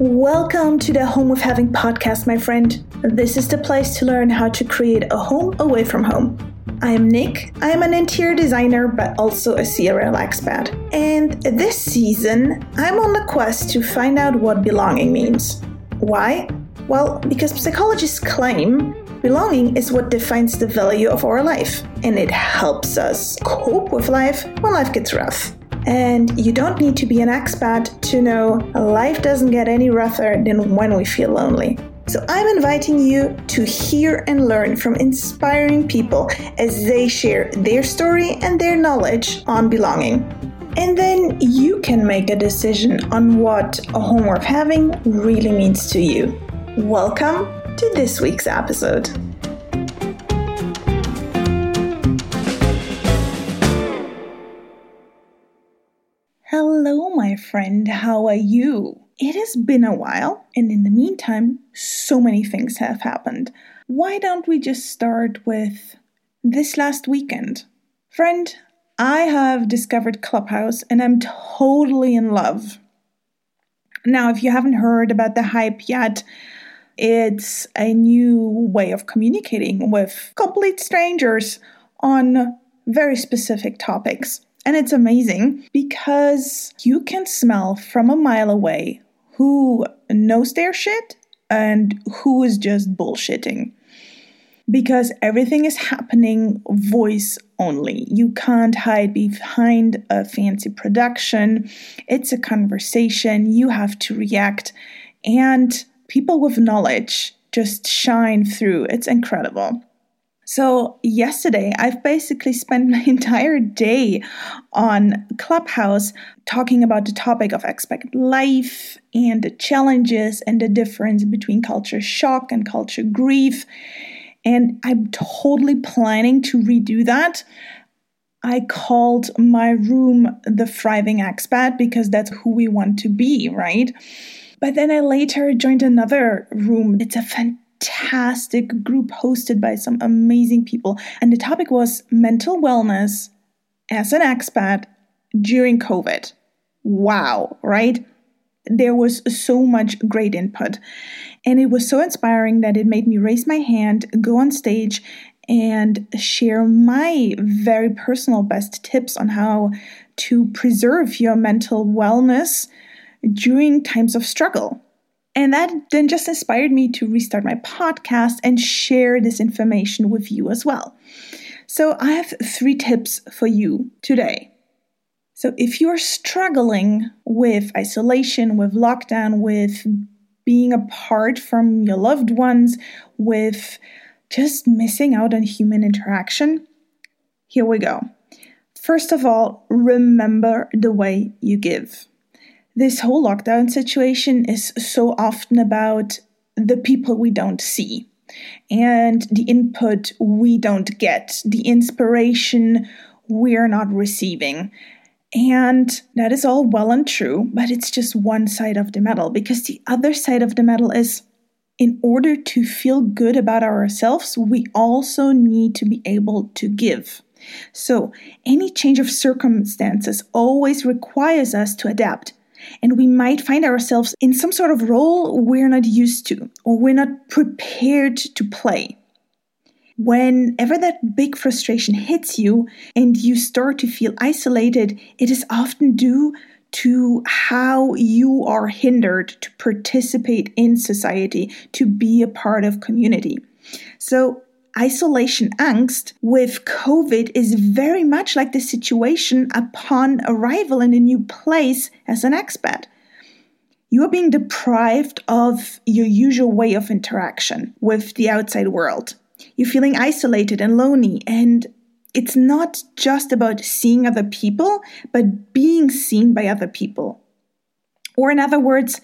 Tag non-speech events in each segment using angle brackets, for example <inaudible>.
Welcome to the Home Worth Having podcast, my friend. This is the place to learn how to create a home away from home. I am Nick. I am an interior designer, but also a serial expat. And this season, I'm on the quest to find out what belonging means. Why? Well, because psychologists claim belonging is what defines the value of our life, and it helps us cope with life when life gets rough. And you don't need to be an expat to know life doesn't get any rougher than when we feel lonely. So I'm inviting you to hear and learn from inspiring people as they share their story and their knowledge on belonging. And then you can make a decision on what a home worth having really means to you. Welcome to this week's episode. My friend. How are you? It has been a while, and in the meantime, so many things have happened. Why don't we just start with this last weekend? Friend, I have discovered Clubhouse and I'm totally in love. Now, if you haven't heard about the hype yet, it's a new way of communicating with complete strangers on very specific topics. And it's amazing because you can smell from a mile away who knows their shit and who is just bullshitting. Because everything is happening voice only. You can't hide behind a fancy production. It's a conversation. You have to react. And people with knowledge just shine through. It's incredible. So, yesterday, I've basically spent <laughs> my entire day on Clubhouse talking about the topic of expat life and the challenges and the difference between culture shock and culture grief. And I'm totally planning to redo that. I called my room the thriving expat because that's who we want to be, right? But then I later joined another room. It's a fantastic fantastic group hosted by some amazing people. And the topic was mental wellness as an expat during COVID. Wow, right? There was so much great input. And it was so inspiring that it made me raise my hand, go on stage, and share my very personal best tips on how to preserve your mental wellness during times of struggle. And that then just inspired me to restart my podcast and share this information with you as well. So, I have three tips for you today. So, if you're struggling with isolation, with lockdown, with being apart from your loved ones, with just missing out on human interaction, here we go. First of all, remember the way you give this whole lockdown situation is so often about the people we don't see and the input we don't get, the inspiration we're not receiving. And that is all well and true, but it's just one side of the medal because the other side of the medal is in order to feel good about ourselves, we also need to be able to give. So, any change of circumstances always requires us to adapt and we might find ourselves in some sort of role we're not used to or we're not prepared to play. Whenever that big frustration hits you and you start to feel isolated, it is often due to how you are hindered to participate in society, to be a part of community. So, isolation angst with COVID is very much like the situation upon arrival in a new place as an expat. You are being deprived of your usual way of interaction with the outside world. You're feeling isolated and lonely, and it's not just about seeing other people, but being seen by other people. Or, in other words,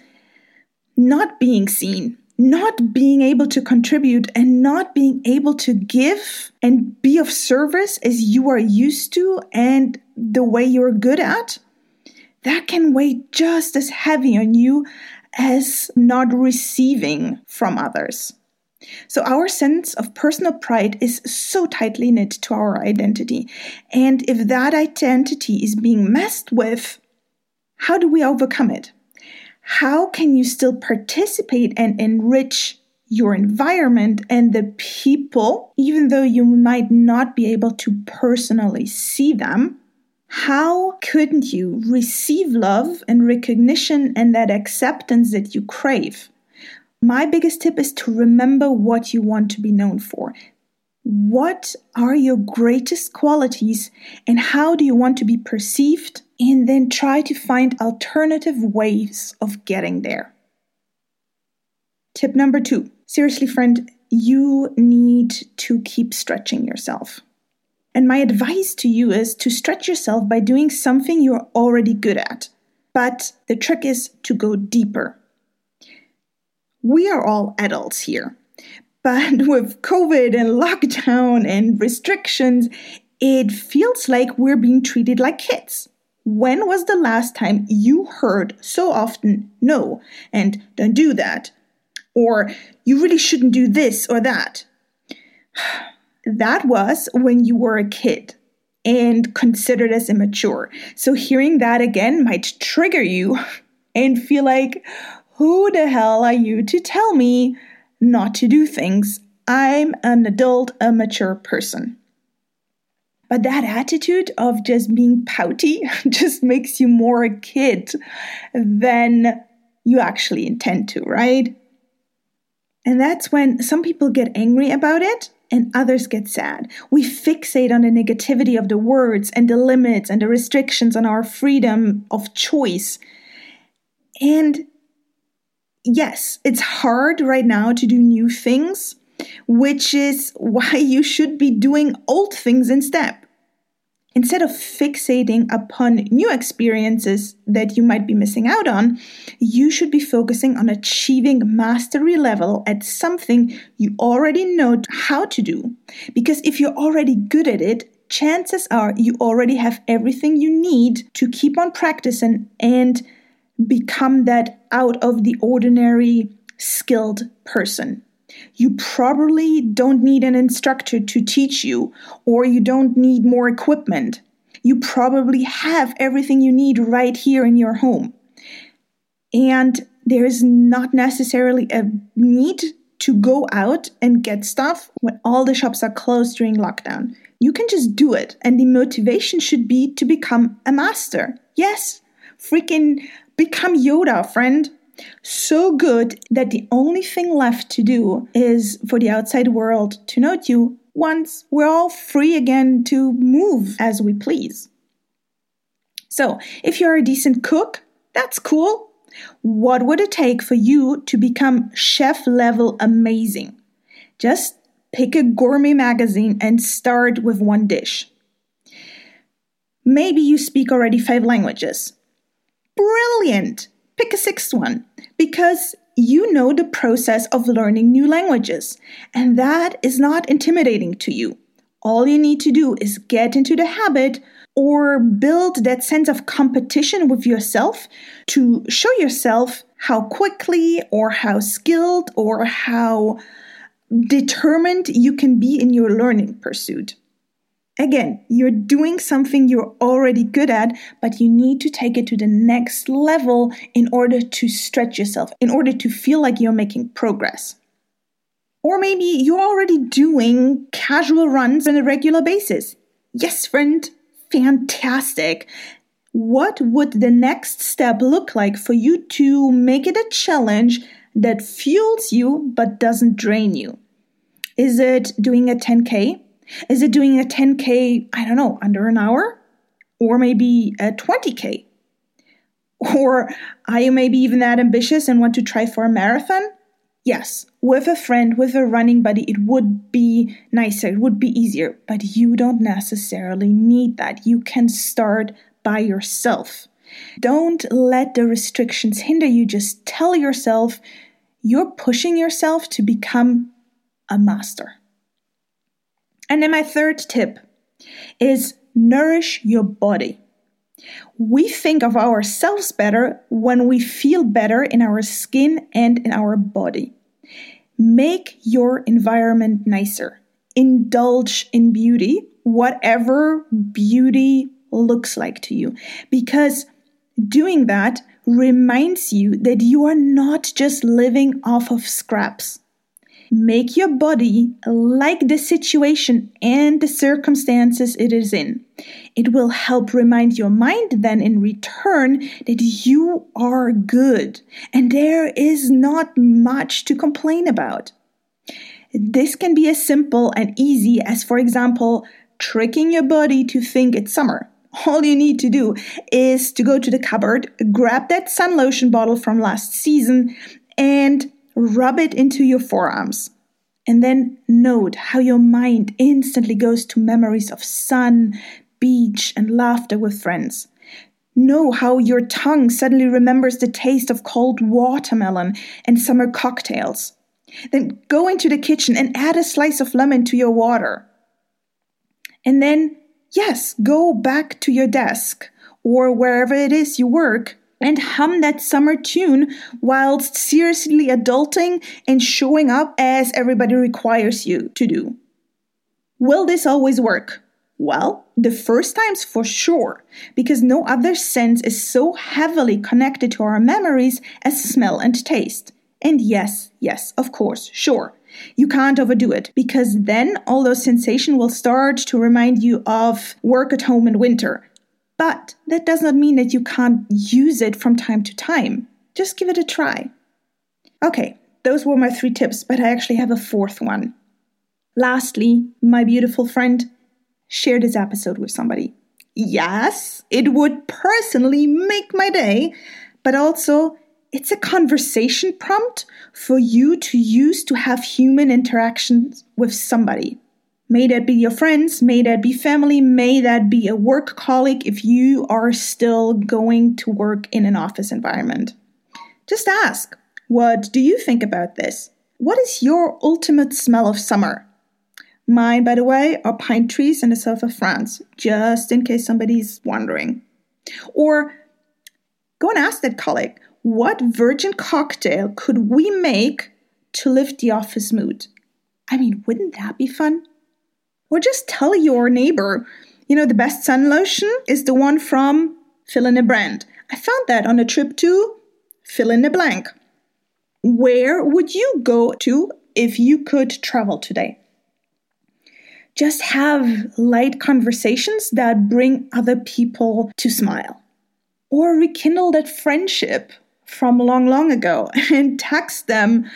not being seen not being able to contribute and not being able to give and be of service as you are used to and the way you're good at, that can weigh just as heavy on you as not receiving from others. So, our sense of personal pride is so tightly knit to our identity. And if that identity is being messed with, how do we overcome it? How can you still participate and enrich your environment and the people, even though you might not be able to personally see them? How couldn't you receive love and recognition and that acceptance that you crave? My biggest tip is to remember what you want to be known for. What are your greatest qualities and how do you want to be perceived? And then try to find alternative ways of getting there. Tip number two seriously, friend, you need to keep stretching yourself. And my advice to you is to stretch yourself by doing something you're already good at. But the trick is to go deeper. We are all adults here. But <laughs> with COVID and lockdown and restrictions, it feels like we're being treated like kids. When was the last time you heard so often no and don't do that? Or you really shouldn't do this or that? <sighs> That was when you were a kid and considered as immature. So hearing that again might trigger you <laughs> and feel like, who the hell are you to tell me not to do things? I'm an adult, a mature person. But that attitude of just being pouty <laughs> just makes you more a kid than you actually intend to, right? And that's when some people get angry about it and others get sad. We fixate on the negativity of the words and the limits and the restrictions on our freedom of choice. And yes, it's hard right now to do new things, which is why you should be doing old things instead. Instead of fixating upon new experiences that you might be missing out on, you should be focusing on achieving mastery level at something you already know how to do. Because if you're already good at it, chances are you already have everything you need to keep on practicing and become that out of the ordinary skilled person. You probably don't need an instructor to teach you, or you don't need more equipment. You probably have everything you need right here in your home. And there's not necessarily a need to go out and get stuff when all the shops are closed during lockdown. You can just do it, and the motivation should be to become a master. Yes, freaking become Yoda, friend so good that the only thing left to do is for the outside world to note you once we're all free again to move as we please. So, if you're a decent cook, that's cool. What would it take for you to become chef level amazing? Just pick a gourmet magazine and start with one dish. Maybe you speak already five languages. Brilliant! Pick a sixth one because you know the process of learning new languages, and that is not intimidating to you. All you need to do is get into the habit or build that sense of competition with yourself to show yourself how quickly or how skilled or how determined you can be in your learning pursuit. Again, you're doing something you're already good at, but you need to take it to the next level in order to stretch yourself, in order to feel like you're making progress. Or maybe you're already doing casual runs on a regular basis. Yes, friend, fantastic. What would the next step look like for you to make it a challenge that fuels you but doesn't drain you? Is it doing a 10K? Is it doing a 10K, I don't know, under an hour? Or maybe a 20K? Or are you maybe even that ambitious and want to try for a marathon? Yes, with a friend, with a running buddy, it would be nicer, it would be easier, but you don't necessarily need that. You can start by yourself. Don't let the restrictions hinder you. Just tell yourself you're pushing yourself to become a master. And then my third tip is nourish your body. We think of ourselves better when we feel better in our skin and in our body. Make your environment nicer. Indulge in beauty, whatever beauty looks like to you. Because Doing that reminds you that you are not just living off of scraps. Make your body like the situation and the circumstances it is in. It will help remind your mind then in return that you are good and there is not much to complain about. This can be as simple and easy as, for example, tricking your body to think it's summer. All you need to do is to go to the cupboard, grab that sun lotion bottle from last season, and rub it into your forearms. And then note how your mind instantly goes to memories of sun, beach, and laughter with friends. Know how your tongue suddenly remembers the taste of cold watermelon and summer cocktails. Then go into the kitchen and add a slice of lemon to your water. And then, yes, go back to your desk or wherever it is you work and hum that summer tune whilst seriously adulting and showing up as everybody requires you to do. Will this always work? Well, the first times for sure, because no other sense is so heavily connected to our memories as smell and taste. And yes, yes, of course, sure. You can't overdo it because then all those sensations will start to remind you of work at home in winter but that does not mean that you can't use it from time to time. Just give it a try. Okay, those were my three tips, but I actually have a fourth one. Lastly, my beautiful friend, share this episode with somebody. Yes, it would personally make my day, but also it's a conversation prompt for you to use to have human interactions with somebody. May that be your friends, may that be family, may that be a work colleague if you are still going to work in an office environment. Just ask, what do you think about this? What is your ultimate smell of summer? Mine, by the way, are pine trees in the south of France, just in case somebody's wondering. Or go and ask that colleague, what virgin cocktail could we make to lift the office mood? I mean, wouldn't that be fun? Or just tell your neighbor, you know, the best sun lotion is the one from fill in a brand. I found that on a trip to fill in a blank. Where would you go to if you could travel today? Just have light conversations that bring other people to smile. Or rekindle that friendship from long, long ago <laughs> and text them.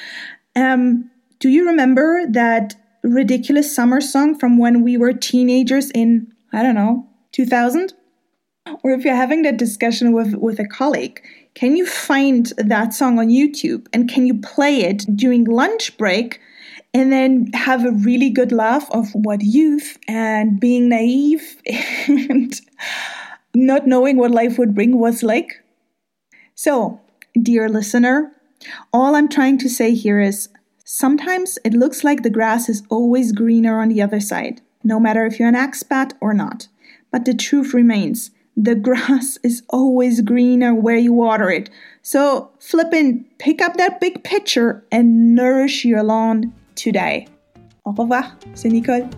Um, do you remember that ridiculous summer song from when we were teenagers in, I don't know, 2000? Or if you're having that discussion with, with a colleague, can you find that song on YouTube and can you play it during lunch break and then have a really good laugh of what youth and being naive <laughs> and not knowing what life would bring was like? So, dear listener, all I'm trying to say here is Sometimes it looks like the grass is always greener on the other side, no matter if you're an expat or not. But the truth remains the <laughs> grass is always greener where you water it. So, flippin', pick up that big pitcher and nourish your lawn today. Au revoir, c'est Nicole.